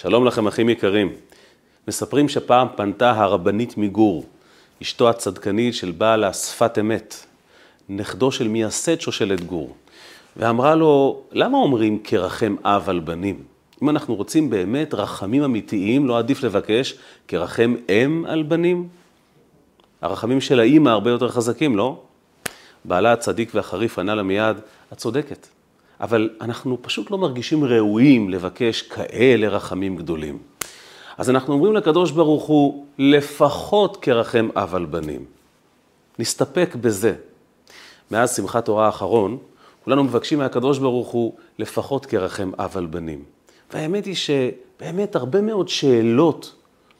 שלום לכם אחים יקרים. מספרים שפעם פנתה הרבנית מגור, אשתו הצדקנית של בעל השפת אמת, נכדו של מייסד שושלת גור, ואמרה לו, למה אומרים כרחם אב על בנים? אם אנחנו רוצים באמת רחמים אמיתיים, לא עדיף לבקש כרחם אם על בנים? הרחמים של האימא הרבה יותר חזקים, לא? בעלה הצדיק והחריף ענה לה מיד, את צודקת. אבל אנחנו פשוט לא מרגישים ראויים לבקש כאלה רחמים גדולים. אז אנחנו אומרים לקדוש ברוך הוא, לפחות כרחם אב על בנים. נסתפק בזה. מאז שמחת תורה האחרון, כולנו מבקשים מהקדוש ברוך הוא, לפחות כרחם אב על בנים. והאמת היא שבאמת הרבה מאוד שאלות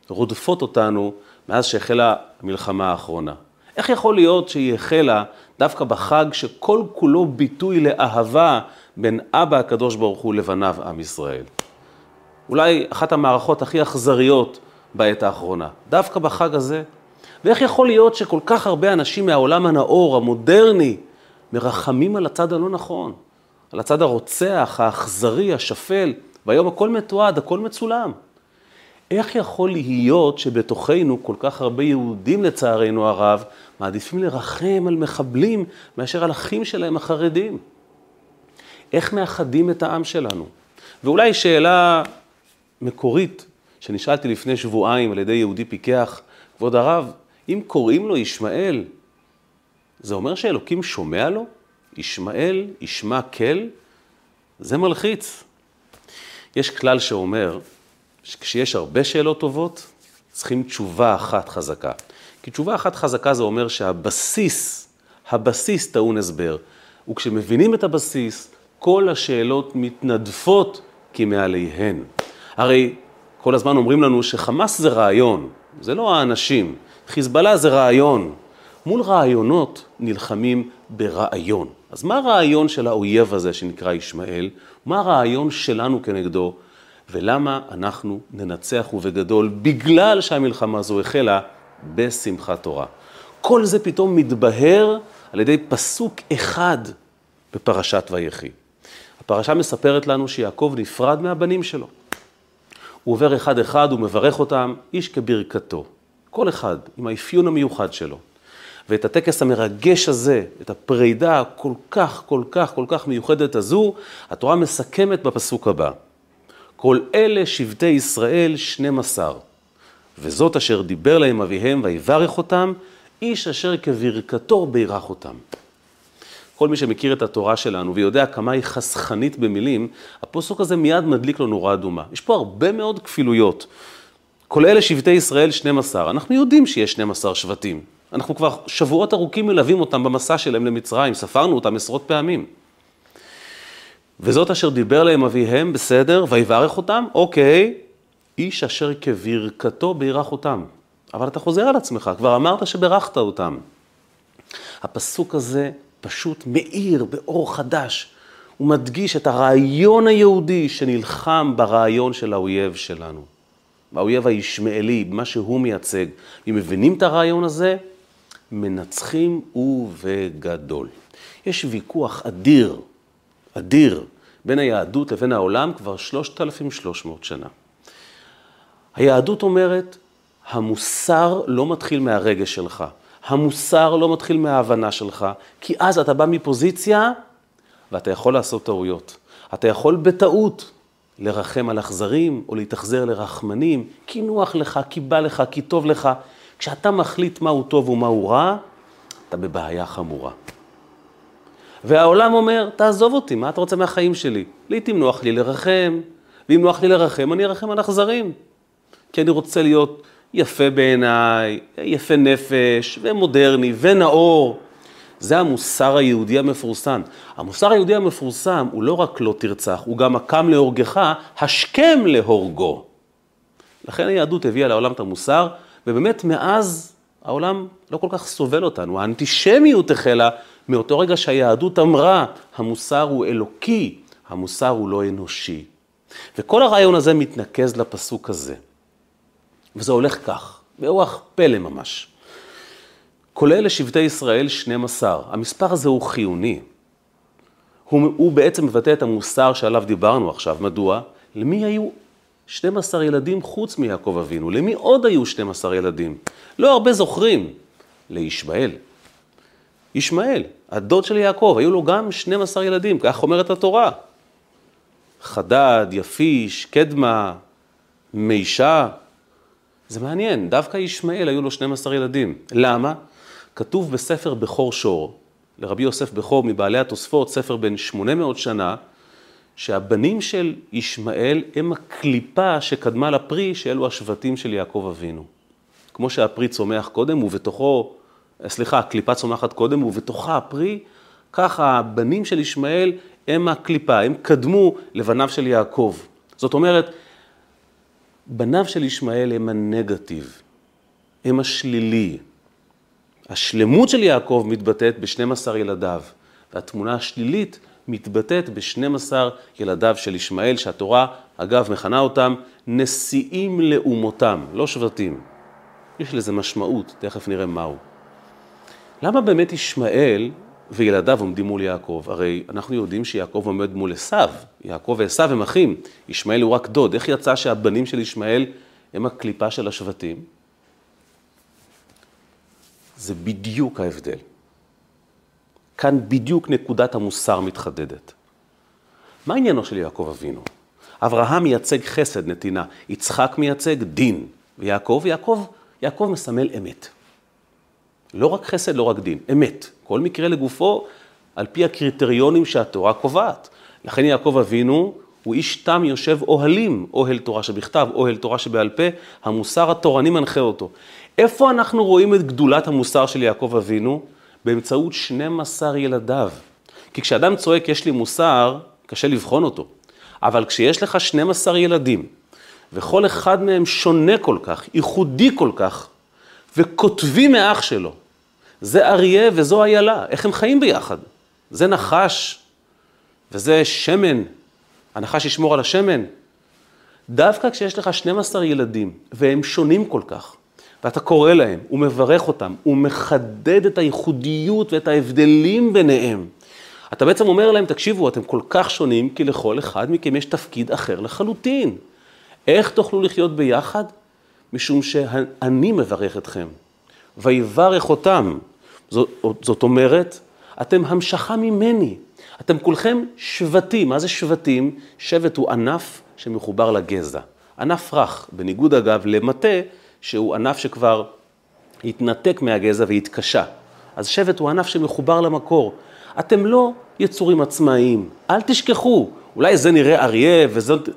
רודפות אותנו מאז שהחלה המלחמה האחרונה. איך יכול להיות שהיא החלה דווקא בחג שכל כולו ביטוי לאהבה בין אבא הקדוש ברוך הוא לבניו עם ישראל? אולי אחת המערכות הכי אכזריות בעת האחרונה, דווקא בחג הזה. ואיך יכול להיות שכל כך הרבה אנשים מהעולם הנאור, המודרני, מרחמים על הצד הלא נכון, על הצד הרוצח, האכזרי, השפל, והיום הכל מתועד, הכל מצולם. איך יכול להיות שבתוכנו כל כך הרבה יהודים, לצערנו הרב, מעדיפים לרחם על מחבלים מאשר על אחים שלהם החרדים? איך מאחדים את העם שלנו? ואולי שאלה מקורית שנשאלתי לפני שבועיים על ידי יהודי פיקח, כבוד הרב, אם קוראים לו ישמעאל, זה אומר שאלוקים שומע לו? ישמעאל, ישמע כל? זה מלחיץ. יש כלל שאומר, שכשיש הרבה שאלות טובות, צריכים תשובה אחת חזקה. כי תשובה אחת חזקה זה אומר שהבסיס, הבסיס טעון הסבר. וכשמבינים את הבסיס, כל השאלות מתנדפות כמעליהן. הרי כל הזמן אומרים לנו שחמאס זה רעיון, זה לא האנשים. חיזבאללה זה רעיון. מול רעיונות נלחמים ברעיון. אז מה הרעיון של האויב הזה שנקרא ישמעאל? מה הרעיון שלנו כנגדו? ולמה אנחנו ננצח ובגדול בגלל שהמלחמה הזו החלה בשמחת תורה. כל זה פתאום מתבהר על ידי פסוק אחד בפרשת ויחי. הפרשה מספרת לנו שיעקב נפרד מהבנים שלו. הוא עובר אחד-אחד, הוא מברך אותם, איש כברכתו. כל אחד עם האפיון המיוחד שלו. ואת הטקס המרגש הזה, את הפרידה הכל כך, כל כך, כל כך מיוחדת הזו, התורה מסכמת בפסוק הבא. כל אלה שבטי ישראל שנים עשר, וזאת אשר דיבר להם אביהם ויברך אותם, איש אשר כברכתו בירך אותם. כל מי שמכיר את התורה שלנו ויודע כמה היא חסכנית במילים, הפוסק הזה מיד מדליק לו נורה אדומה. יש פה הרבה מאוד כפילויות. כל אלה שבטי ישראל 12, אנחנו יודעים שיש 12 שבטים. אנחנו כבר שבועות ארוכים מלווים אותם במסע שלהם למצרים, ספרנו אותם עשרות פעמים. וזאת אשר דיבר להם אביהם, בסדר, ויברך אותם, אוקיי, איש אשר כברכתו בירך אותם. אבל אתה חוזר על עצמך, כבר אמרת שברכת אותם. הפסוק הזה פשוט מאיר באור חדש. הוא מדגיש את הרעיון היהודי שנלחם ברעיון של האויב שלנו. האויב הישמעאלי, מה שהוא מייצג. אם מבינים את הרעיון הזה, מנצחים ובגדול. יש ויכוח אדיר, אדיר, בין היהדות לבין העולם כבר 3,300 שנה. היהדות אומרת, המוסר לא מתחיל מהרגש שלך. המוסר לא מתחיל מההבנה שלך, כי אז אתה בא מפוזיציה ואתה יכול לעשות טעויות. אתה יכול בטעות לרחם על אכזרים או להתאכזר לרחמנים, כי נוח לך, כי בא לך, כי טוב לך. כשאתה מחליט מהו טוב ומהו רע, אתה בבעיה חמורה. והעולם אומר, תעזוב אותי, מה אתה רוצה מהחיים שלי? לעתים נוח לי לרחם, ואם נוח לי לרחם, אני ארחם על אכזרים. כי אני רוצה להיות יפה בעיניי, יפה נפש, ומודרני, ונאור. זה המוסר היהודי המפורסם. המוסר היהודי המפורסם הוא לא רק לא תרצח, הוא גם הקם להורגך, השכם להורגו. לכן היהדות הביאה לעולם את המוסר, ובאמת מאז העולם לא כל כך סובל אותנו. האנטישמיות החלה מאותו רגע שהיהדות אמרה, המוסר הוא אלוקי, המוסר הוא לא אנושי. וכל הרעיון הזה מתנקז לפסוק הזה. וזה הולך כך, באורח פלא ממש. כולל לשבטי ישראל 12. המספר הזה הוא חיוני. הוא, הוא בעצם מבטא את המוסר שעליו דיברנו עכשיו. מדוע? למי היו 12 ילדים חוץ מיעקב אבינו. למי עוד היו 12 ילדים? לא הרבה זוכרים. לישמעאל. ישמעאל, הדוד של יעקב, היו לו גם 12 ילדים, כך אומרת התורה. חדד, יפיש, קדמה, מישה. זה מעניין, דווקא ישמעאל היו לו 12 ילדים. למה? כתוב בספר בכור שור, לרבי יוסף בכור מבעלי התוספות, ספר בן 800 שנה, שהבנים של ישמעאל הם הקליפה שקדמה לפרי, שאלו השבטים של יעקב אבינו. כמו שהפרי צומח קודם ובתוכו, סליחה, הקליפה צומחת קודם ובתוכה הפרי, ככה הבנים של ישמעאל הם הקליפה, הם קדמו לבניו של יעקב. זאת אומרת, בניו של ישמעאל הם הנגטיב, הם השלילי. השלמות של יעקב מתבטאת ב-12 ילדיו, והתמונה השלילית מתבטאת ב-12 ילדיו של ישמעאל, שהתורה, אגב, מכנה אותם נשיאים לאומותם, לא שבטים. יש לזה משמעות, תכף נראה מהו. למה באמת ישמעאל וילדיו עומדים מול יעקב? הרי אנחנו יודעים שיעקב עומד מול עשיו, יעקב ועשיו הם אחים, ישמעאל הוא רק דוד. איך יצא שהבנים של ישמעאל הם הקליפה של השבטים? זה בדיוק ההבדל. כאן בדיוק נקודת המוסר מתחדדת. מה עניינו של יעקב אבינו? אברהם מייצג חסד, נתינה, יצחק מייצג דין, ויעקב, יעקב, יעקב מסמל אמת. לא רק חסד, לא רק דין, אמת. כל מקרה לגופו, על פי הקריטריונים שהתורה קובעת. לכן יעקב אבינו הוא איש תם יושב אוהלים, אוהל תורה שבכתב, אוהל תורה שבעל פה, המוסר התורני מנחה אותו. איפה אנחנו רואים את גדולת המוסר של יעקב אבינו? באמצעות 12 ילדיו. כי כשאדם צועק, יש לי מוסר, קשה לבחון אותו. אבל כשיש לך 12 ילדים, וכל אחד מהם שונה כל כך, ייחודי כל כך, וכותבים מאח שלו, זה אריה וזו איילה, איך הם חיים ביחד? זה נחש וזה שמן, הנחש ישמור על השמן. דווקא כשיש לך 12 ילדים, והם שונים כל כך, ואתה קורא להם, ומברך אותם, ומחדד את הייחודיות ואת ההבדלים ביניהם. אתה בעצם אומר להם, תקשיבו, אתם כל כך שונים, כי לכל אחד מכם יש תפקיד אחר לחלוטין. איך תוכלו לחיות ביחד? משום שאני מברך אתכם. ויברך אותם. זאת, זאת אומרת, אתם המשכה ממני. אתם כולכם שבטים. מה זה שבטים? שבט הוא ענף שמחובר לגזע. ענף רך, בניגוד אגב למטה, שהוא ענף שכבר התנתק מהגזע והתקשה. אז שבט הוא ענף שמחובר למקור. אתם לא יצורים עצמאיים, אל תשכחו. אולי זה נראה אריה וזאת,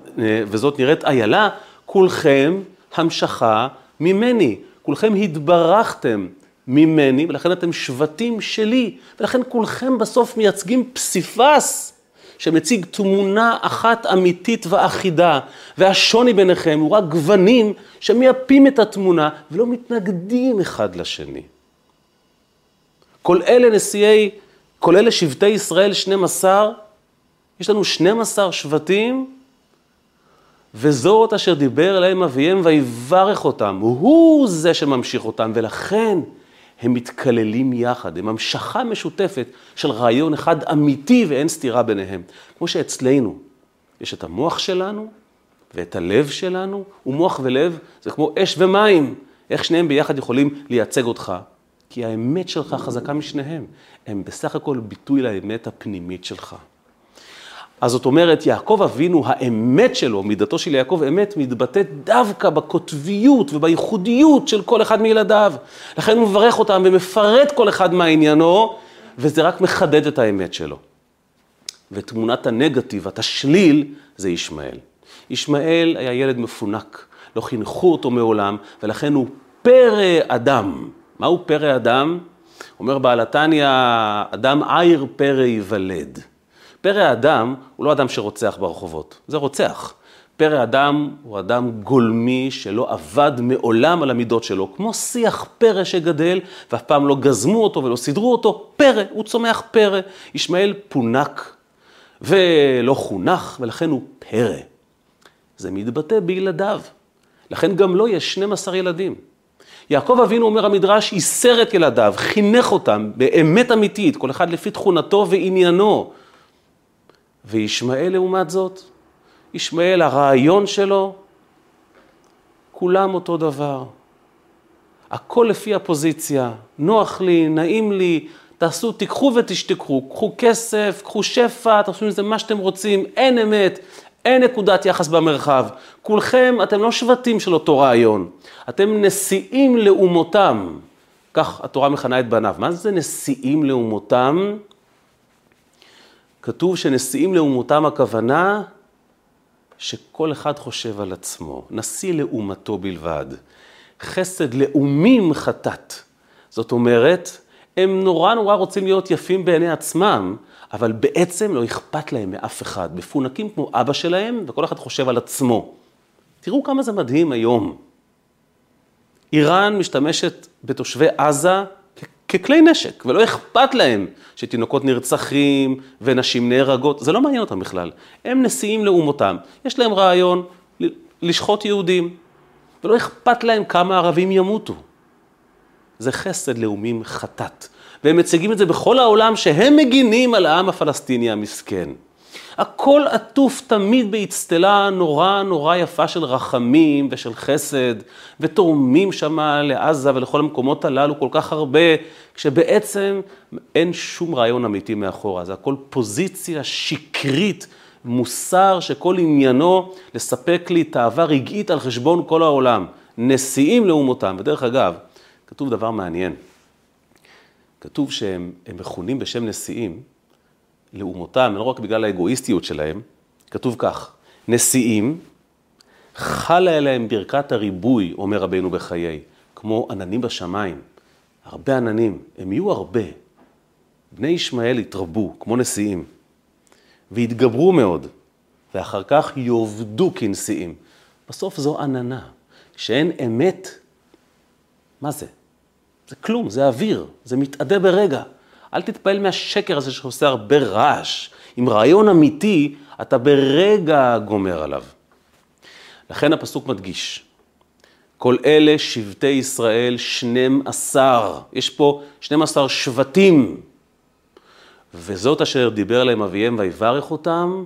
וזאת נראית איילה, כולכם המשכה ממני. כולכם התברכתם ממני, ולכן אתם שבטים שלי, ולכן כולכם בסוף מייצגים פסיפס שמציג תמונה אחת אמיתית ואחידה, והשוני ביניכם הוא רק גוונים שמייפים את התמונה ולא מתנגדים אחד לשני. כל אלה נשיאי, כל אלה שבטי ישראל 12, יש לנו 12 שבטים, וזאת אשר דיבר אליהם אביהם ויברך אותם. הוא זה שממשיך אותם, ולכן הם מתקללים יחד, הם המשכה משותפת של רעיון אחד אמיתי ואין סתירה ביניהם. כמו שאצלנו יש את המוח שלנו ואת הלב שלנו, ומוח ולב זה כמו אש ומים. איך שניהם ביחד יכולים לייצג אותך? כי האמת שלך חזקה משניהם. הם בסך הכל ביטוי לאמת הפנימית שלך. אז זאת אומרת, יעקב אבינו, האמת שלו, מידתו של יעקב אמת, מתבטאת דווקא בקוטביות ובייחודיות של כל אחד מילדיו. לכן הוא מברך אותם ומפרט כל אחד מעניינו, וזה רק מחדד את האמת שלו. ותמונת הנגטיב, התשליל, זה ישמעאל. ישמעאל היה ילד מפונק, לא חינכו אותו מעולם, ולכן הוא פרא אדם. מהו פרא אדם? אומר בעל התניא, אדם עיר פרא ייוולד. פרא אדם הוא לא אדם שרוצח ברחובות, זה רוצח. פרא אדם הוא אדם גולמי שלא עבד מעולם על המידות שלו, כמו שיח פרא שגדל ואף פעם לא גזמו אותו ולא סידרו אותו, פרא, הוא צומח פרא. ישמעאל פונק ולא חונך ולכן הוא פרא. זה מתבטא בילדיו. לכן גם לו לא יש 12 ילדים. יעקב אבינו, אומר המדרש, ייסר את ילדיו, חינך אותם באמת אמיתית, כל אחד לפי תכונתו ועניינו. וישמעאל לעומת זאת, ישמעאל, הרעיון שלו כולם אותו דבר. הכל לפי הפוזיציה, נוח לי, נעים לי, תעשו, תיקחו ותשתכחו, קחו כסף, קחו שפע, תעשו עם זה מה שאתם רוצים, אין אמת, אין נקודת יחס במרחב. כולכם, אתם לא שבטים של אותו רעיון, אתם נשיאים לאומותם. כך התורה מכנה את בניו. מה זה נשיאים לאומותם? כתוב שנשיאים לאומותם הכוונה שכל אחד חושב על עצמו, נשיא לאומתו בלבד. חסד לאומים חטאת. זאת אומרת, הם נורא נורא רוצים להיות יפים בעיני עצמם, אבל בעצם לא אכפת להם מאף אחד. מפונקים כמו אבא שלהם, וכל אחד חושב על עצמו. תראו כמה זה מדהים היום. איראן משתמשת בתושבי עזה ככלי נשק, ולא אכפת להם שתינוקות נרצחים ונשים נהרגות, זה לא מעניין אותם בכלל. הם נשיאים לאומותם, יש להם רעיון לשחוט יהודים, ולא אכפת להם כמה ערבים ימותו. זה חסד לאומים חטאת. והם מציגים את זה בכל העולם שהם מגינים על העם הפלסטיני המסכן. הכל עטוף תמיד באצטלה נורא נורא יפה של רחמים ושל חסד, ותורמים שמה לעזה ולכל המקומות הללו כל כך הרבה, כשבעצם אין שום רעיון אמיתי מאחורה, זה הכל פוזיציה שקרית, מוסר שכל עניינו לספק לי תאווה רגעית על חשבון כל העולם. נשיאים לאומותם, ודרך אגב, כתוב דבר מעניין. כתוב שהם מכונים בשם נשיאים, לאומותם, לא רק בגלל האגואיסטיות שלהם, כתוב כך, נשיאים, חלה עליהם ברכת הריבוי, אומר רבינו בחיי, כמו עננים בשמיים, הרבה עננים, הם יהיו הרבה. בני ישמעאל יתרבו, כמו נשיאים, ויתגברו מאוד, ואחר כך יאבדו כנשיאים. בסוף זו עננה. כשאין אמת, מה זה? זה כלום, זה אוויר, זה מתאדה ברגע. אל תתפעל מהשקר הזה שעושה הרבה רעש. עם רעיון אמיתי, אתה ברגע גומר עליו. לכן הפסוק מדגיש, כל אלה שבטי ישראל, 12, יש פה 12 שבטים, וזאת אשר דיבר להם אביהם ויברך אותם,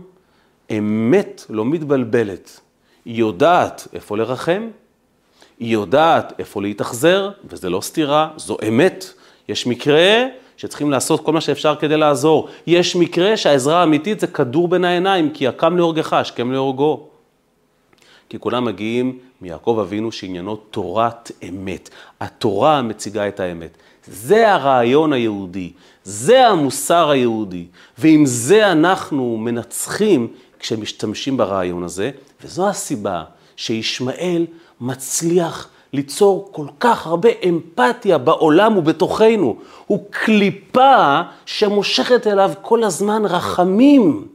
אמת לא מתבלבלת. היא יודעת איפה לרחם, היא יודעת איפה להתאכזר, וזה לא סתירה, זו אמת. יש מקרה שצריכים לעשות כל מה שאפשר כדי לעזור. יש מקרה שהעזרה האמיתית זה כדור בין העיניים, כי הקם להורגך, השכם להורגו. כי כולם מגיעים מיעקב אבינו שעניינו תורת אמת. התורה מציגה את האמת. זה הרעיון היהודי, זה המוסר היהודי, ועם זה אנחנו מנצחים כשמשתמשים ברעיון הזה, וזו הסיבה שישמעאל מצליח ליצור כל כך הרבה אמפתיה בעולם ובתוכנו. הוא קליפה שמושכת אליו כל הזמן רחמים.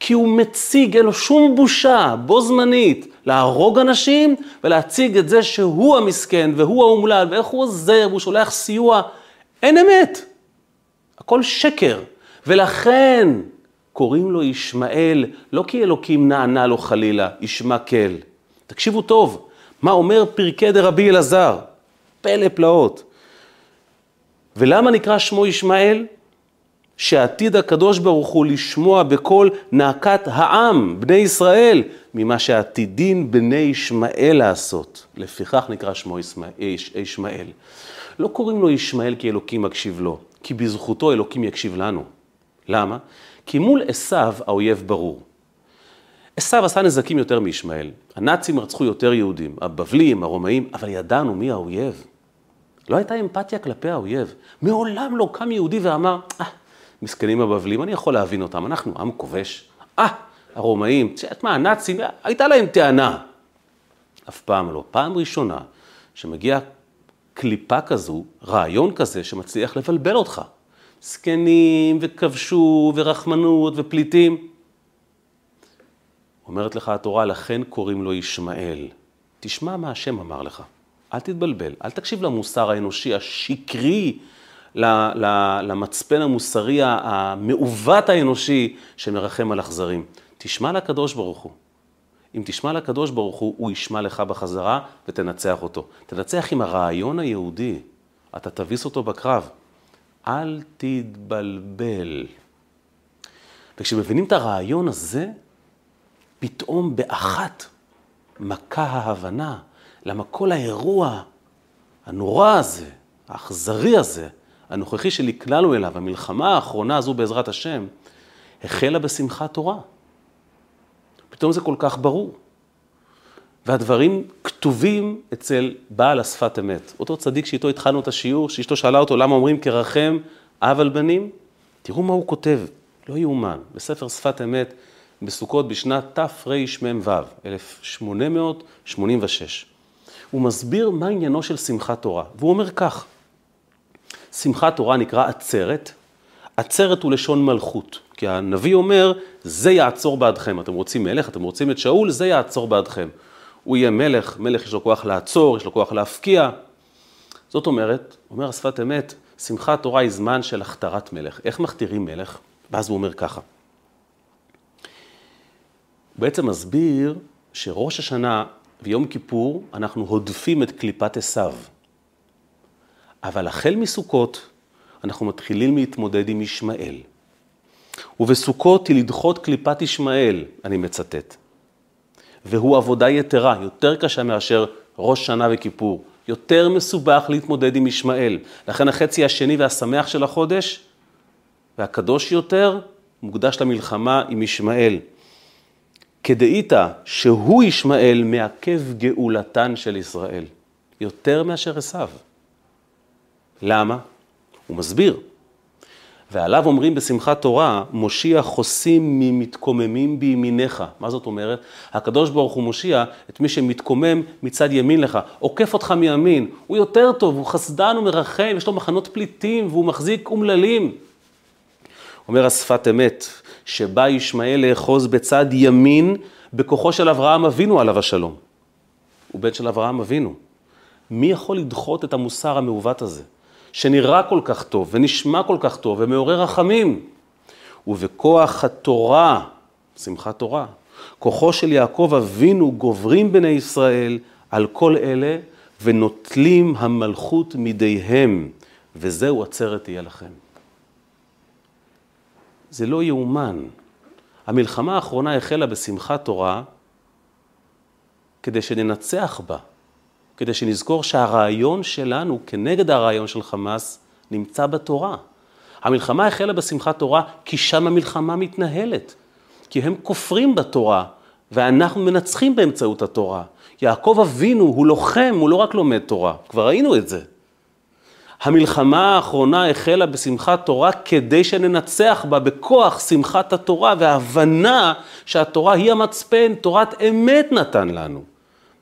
כי הוא מציג, אין לו שום בושה, בו זמנית, להרוג אנשים ולהציג את זה שהוא המסכן והוא האומלל ואיך הוא עוזר והוא שולח סיוע. אין אמת. הכל שקר. ולכן קוראים לו ישמעאל, לא כי אלוקים נענה לו חלילה, ישמעאל. תקשיבו טוב, מה אומר פרקי דרבי אלעזר? פלא פלאות. ולמה נקרא שמו ישמעאל? שעתיד הקדוש ברוך הוא לשמוע בקול נאקת העם, בני ישראל, ממה שעתידין בני ישמעאל לעשות. לפיכך נקרא שמו ישמעאל. לא קוראים לו ישמעאל כי אלוקים מקשיב לו, כי בזכותו אלוקים יקשיב לנו. למה? כי מול עשיו האויב ברור. עשיו עשה נזקים יותר מישמעאל. הנאצים רצחו יותר יהודים, הבבלים, הרומאים, אבל ידענו מי האויב. לא הייתה אמפתיה כלפי האויב. מעולם לא קם יהודי ואמר, אה, מסכנים הבבלים, אני יכול להבין אותם, אנחנו עם כובש. אה, הרומאים, את מה, הנאצים, הייתה להם טענה. אף פעם לא. פעם ראשונה שמגיעה קליפה כזו, רעיון כזה שמצליח לבלבל אותך. זקנים וכבשו ורחמנות ופליטים. אומרת לך התורה, לכן קוראים לו ישמעאל. תשמע מה השם אמר לך, אל תתבלבל, אל תקשיב למוסר האנושי השקרי, למצפן המוסרי המעוות האנושי שמרחם על אכזרים. תשמע לקדוש ברוך הוא. אם תשמע לקדוש ברוך הוא, הוא ישמע לך בחזרה ותנצח אותו. תנצח עם הרעיון היהודי, אתה תביס אותו בקרב. אל תתבלבל. וכשמבינים את הרעיון הזה, פתאום באחת מכה ההבנה, למה כל האירוע הנורא הזה, האכזרי הזה, הנוכחי שנקלענו אליו, המלחמה האחרונה הזו בעזרת השם, החלה בשמחת תורה. פתאום זה כל כך ברור. והדברים כתובים אצל בעל השפת אמת. אותו צדיק שאיתו התחלנו את השיעור, שאשתו שאלה אותו למה אומרים כרחם אב על בנים, תראו מה הוא כותב, לא יאומן, בספר שפת אמת, בסוכות בשנת תרמ"ו, 1886. הוא מסביר מה עניינו של שמחת תורה, והוא אומר כך, שמחת תורה נקרא עצרת, עצרת הוא לשון מלכות, כי הנביא אומר, זה יעצור בעדכם, אתם רוצים מלך, אתם רוצים את שאול, זה יעצור בעדכם. הוא יהיה מלך, מלך יש לו כוח לעצור, יש לו כוח להפקיע. זאת אומרת, אומר השפת אמת, שמחת תורה היא זמן של הכתרת מלך. איך מכתירים מלך? ואז הוא אומר ככה. הוא בעצם מסביר שראש השנה ויום כיפור אנחנו הודפים את קליפת עשיו. אבל החל מסוכות אנחנו מתחילים להתמודד עם ישמעאל. ובסוכות היא לדחות קליפת ישמעאל, אני מצטט. והוא עבודה יתרה, יותר קשה מאשר ראש שנה וכיפור. יותר מסובך להתמודד עם ישמעאל. לכן החצי השני והשמח של החודש, והקדוש יותר, מוקדש למלחמה עם ישמעאל. כדאית שהוא ישמעאל מעכב גאולתן של ישראל, יותר מאשר עשיו. למה? הוא מסביר. ועליו אומרים בשמחת תורה, מושיע חוסים ממתקוממים בימיניך. מה זאת אומרת? הקדוש ברוך הוא מושיע את מי שמתקומם מצד ימין לך, עוקף אותך מימין. הוא יותר טוב, הוא חסדן ומרחם, יש לו מחנות פליטים והוא מחזיק אומללים. אומר השפת אמת, שבא ישמעאל לאחוז בצד ימין בכוחו של אברהם אבינו עליו השלום. הוא בן של אברהם אבינו. מי יכול לדחות את המוסר המעוות הזה? שנראה כל כך טוב ונשמע כל כך טוב ומעורר רחמים. ובכוח התורה, שמחת תורה, כוחו של יעקב אבינו גוברים בני ישראל על כל אלה ונוטלים המלכות מידיהם, וזהו עצרת תהיה לכם. זה לא יאומן. המלחמה האחרונה החלה בשמחת תורה כדי שננצח בה. כדי שנזכור שהרעיון שלנו כנגד הרעיון של חמאס נמצא בתורה. המלחמה החלה בשמחת תורה כי שם המלחמה מתנהלת. כי הם כופרים בתורה, ואנחנו מנצחים באמצעות התורה. יעקב אבינו הוא לוחם, הוא לא רק לומד תורה, כבר ראינו את זה. המלחמה האחרונה החלה בשמחת תורה כדי שננצח בה בכוח שמחת התורה והבנה שהתורה היא המצפן, תורת אמת נתן לנו.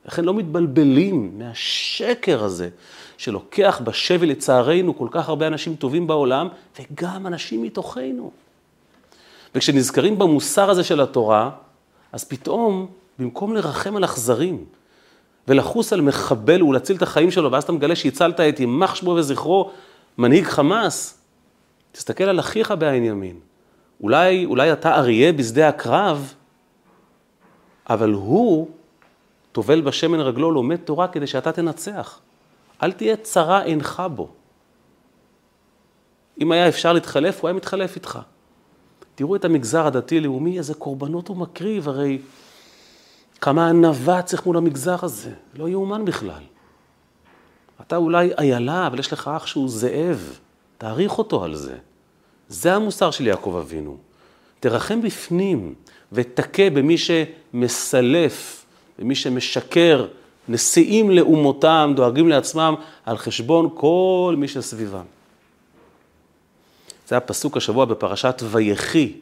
לכן לא מתבלבלים מהשקר הזה שלוקח בשבי לצערנו כל כך הרבה אנשים טובים בעולם וגם אנשים מתוכנו. וכשנזכרים במוסר הזה של התורה, אז פתאום, במקום לרחם על אכזרים ולחוס על מחבל ולהציל את החיים שלו, ואז אתה מגלה שהצלת את יימח שמו וזכרו, מנהיג חמאס, תסתכל על אחיך בעין ימין. אולי, אולי אתה אריה בשדה הקרב, אבל הוא טובל בשמן רגלו, לומד תורה כדי שאתה תנצח. אל תהיה צרה אינך בו. אם היה אפשר להתחלף, הוא היה מתחלף איתך. תראו את המגזר הדתי-לאומי, איזה קורבנות הוא מקריב, הרי כמה ענווה צריך מול המגזר הזה, לא יאומן בכלל. אתה אולי איילה, אבל יש לך אח שהוא זאב, תעריך אותו על זה. זה המוסר של יעקב אבינו. תרחם בפנים ותכה במי שמסלף ומי שמשקר, נשיאים לאומותם, דואגים לעצמם על חשבון כל מי שסביבם. זה הפסוק השבוע בפרשת ויחי,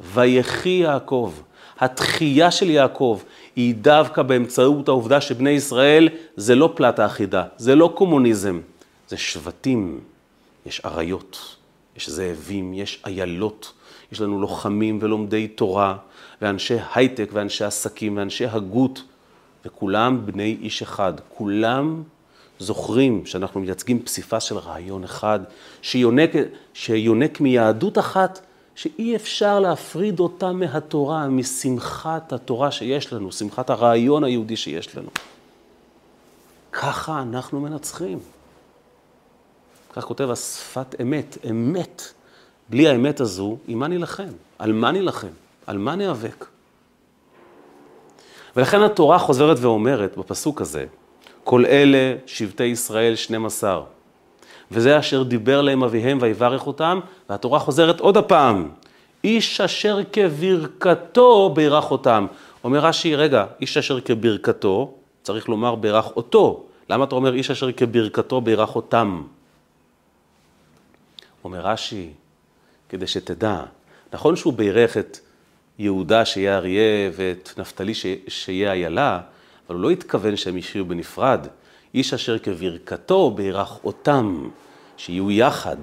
ויחי יעקב. התחייה של יעקב היא דווקא באמצעות העובדה שבני ישראל זה לא פלטה אחידה, זה לא קומוניזם, זה שבטים, יש אריות, יש זאבים, יש איילות, יש לנו לוחמים ולומדי תורה, ואנשי הייטק ואנשי עסקים ואנשי הגות. וכולם בני איש אחד, כולם זוכרים שאנחנו מייצגים פסיפס של רעיון אחד, שיונק, שיונק מיהדות אחת, שאי אפשר להפריד אותה מהתורה, משמחת התורה שיש לנו, שמחת הרעיון היהודי שיש לנו. ככה אנחנו מנצחים. כך כותב השפת אמת, אמת. בלי האמת הזו, עם מה נילחם? על מה נילחם? על מה ניאבק? ולכן התורה חוזרת ואומרת בפסוק הזה, כל אלה שבטי ישראל 12. וזה אשר דיבר להם אביהם ויברך אותם, והתורה חוזרת עוד הפעם, איש אשר כברכתו בירך אותם. אומר רש"י, רגע, איש אשר כברכתו, צריך לומר בירך אותו. למה אתה אומר איש אשר כברכתו בירך אותם? אומר רש"י, כדי שתדע, נכון שהוא בירך את יהודה שיהיה אריה ואת נפתלי שיהיה איילה, אבל הוא לא התכוון שהם יחיו בנפרד. איש אשר כברכתו בירך אותם, שיהיו יחד.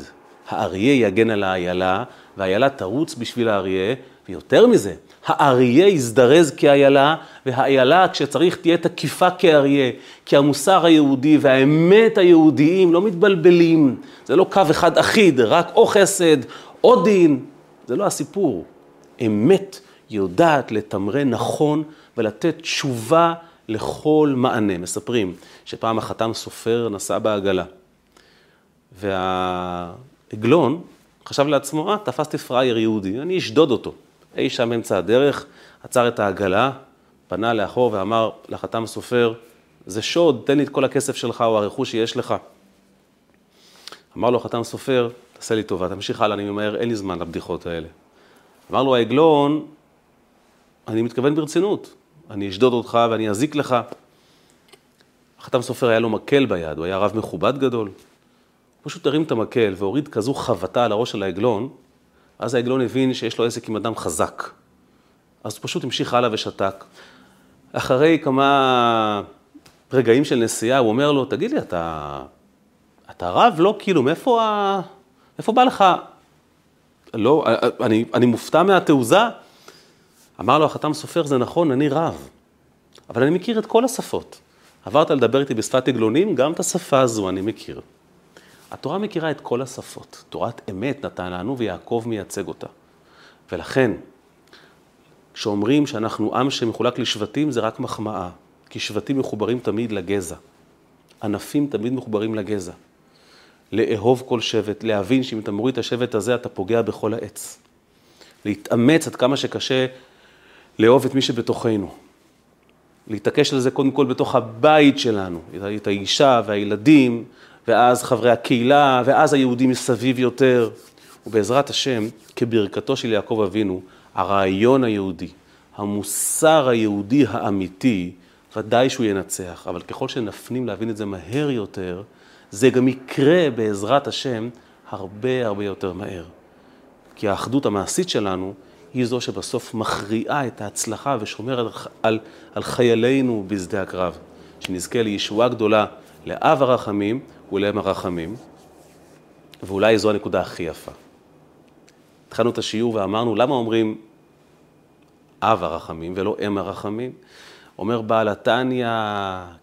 האריה יגן על האיילה, והאיילה תרוץ בשביל האריה, ויותר מזה, האריה יזדרז כאיילה, והאיילה כשצריך תהיה תקיפה כאריה, כי המוסר היהודי והאמת היהודיים לא מתבלבלים, זה לא קו אחד אחיד, רק או חסד או דין, זה לא הסיפור. אמת יודעת לתמרן נכון ולתת תשובה לכל מענה. מספרים שפעם החתם סופר נסע בעגלה, והעגלון חשב לעצמו, אה, תפסתי פראייר יהודי, אני אשדוד אותו. אי שם באמצע הדרך, עצר את העגלה, פנה לאחור ואמר לחתם סופר, זה שוד, תן לי את כל הכסף שלך או הרכוש שיש לך. אמר לו החתם סופר, תעשה לי טובה, תמשיך הלאה, אני ממהר, אין לי זמן לבדיחות האלה. אמר לו העגלון, אני מתכוון ברצינות, אני אשדוד אותך ואני אזיק לך. החתם סופר היה לו מקל ביד, הוא היה רב מכובד גדול. הוא פשוט הרים את המקל והוריד כזו חבטה על הראש של העגלון, אז העגלון הבין שיש לו עסק עם אדם חזק. אז הוא פשוט המשיך הלאה ושתק. אחרי כמה רגעים של נסיעה, הוא אומר לו, תגיד לי, אתה, אתה רב? לא, כאילו, מאיפה ה... איפה בא לך? לא, אני, אני מופתע מהתעוזה. אמר לו החתם סופר, זה נכון, אני רב, אבל אני מכיר את כל השפות. עברת לדבר איתי בשפת עגלונים, גם את השפה הזו אני מכיר. התורה מכירה את כל השפות. תורת אמת נתן לנו ויעקב מייצג אותה. ולכן, כשאומרים שאנחנו עם שמחולק לשבטים, זה רק מחמאה. כי שבטים מחוברים תמיד לגזע. ענפים תמיד מחוברים לגזע. לאהוב כל שבט, להבין שאם אתה מוריד את השבט הזה, אתה פוגע בכל העץ. להתאמץ עד כמה שקשה לאהוב את מי שבתוכנו. להתעקש על זה קודם כל בתוך הבית שלנו, את האישה והילדים, ואז חברי הקהילה, ואז היהודים מסביב יותר. ובעזרת השם, כברכתו של יעקב אבינו, הרעיון היהודי, המוסר היהודי האמיתי, ודאי שהוא ינצח, אבל ככל שנפנים להבין את זה מהר יותר, זה גם יקרה בעזרת השם הרבה הרבה יותר מהר. כי האחדות המעשית שלנו היא זו שבסוף מכריעה את ההצלחה ושומרת על, על, חיילינו בשדה הקרב. שנזכה לישועה גדולה לאב הרחמים ולאם הרחמים, ואולי זו הנקודה הכי יפה. התחלנו את השיעור ואמרנו, למה אומרים אב הרחמים ולא אם הרחמים? אומר בעל התניא,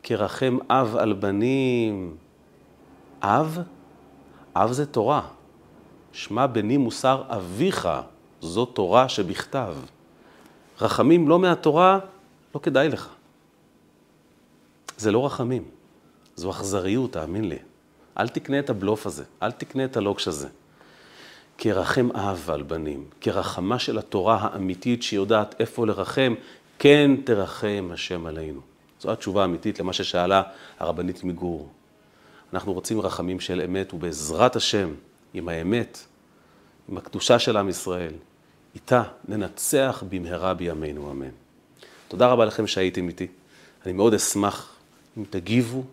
כרחם אב על בנים. אב? אב זה תורה. שמע בני מוסר אביך, זו תורה שבכתב. רחמים לא מהתורה, לא כדאי לך. זה לא רחמים, זו אכזריות, תאמין לי. אל תקנה את הבלוף הזה, אל תקנה את הלוקש הזה. כרחם אב על בנים, כרחמה של התורה האמיתית שיודעת איפה לרחם, כן תרחם השם עלינו. זו התשובה האמיתית למה ששאלה הרבנית מגור. אנחנו רוצים רחמים של אמת, ובעזרת השם, עם האמת, עם הקדושה של עם ישראל, איתה ננצח במהרה בימינו אמן. תודה רבה לכם שהייתם איתי. אני מאוד אשמח אם תגיבו,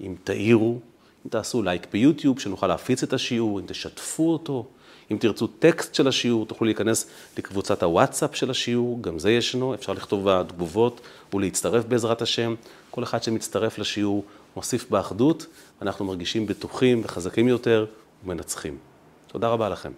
אם תעירו, אם תעשו לייק ביוטיוב, שנוכל להפיץ את השיעור, אם תשתפו אותו, אם תרצו טקסט של השיעור, תוכלו להיכנס לקבוצת הוואטסאפ של השיעור, גם זה ישנו, אפשר לכתוב בתגובות ולהצטרף בעזרת השם. כל אחד שמצטרף לשיעור מוסיף באחדות, אנחנו מרגישים בטוחים וחזקים יותר ומנצחים. תודה רבה לכם.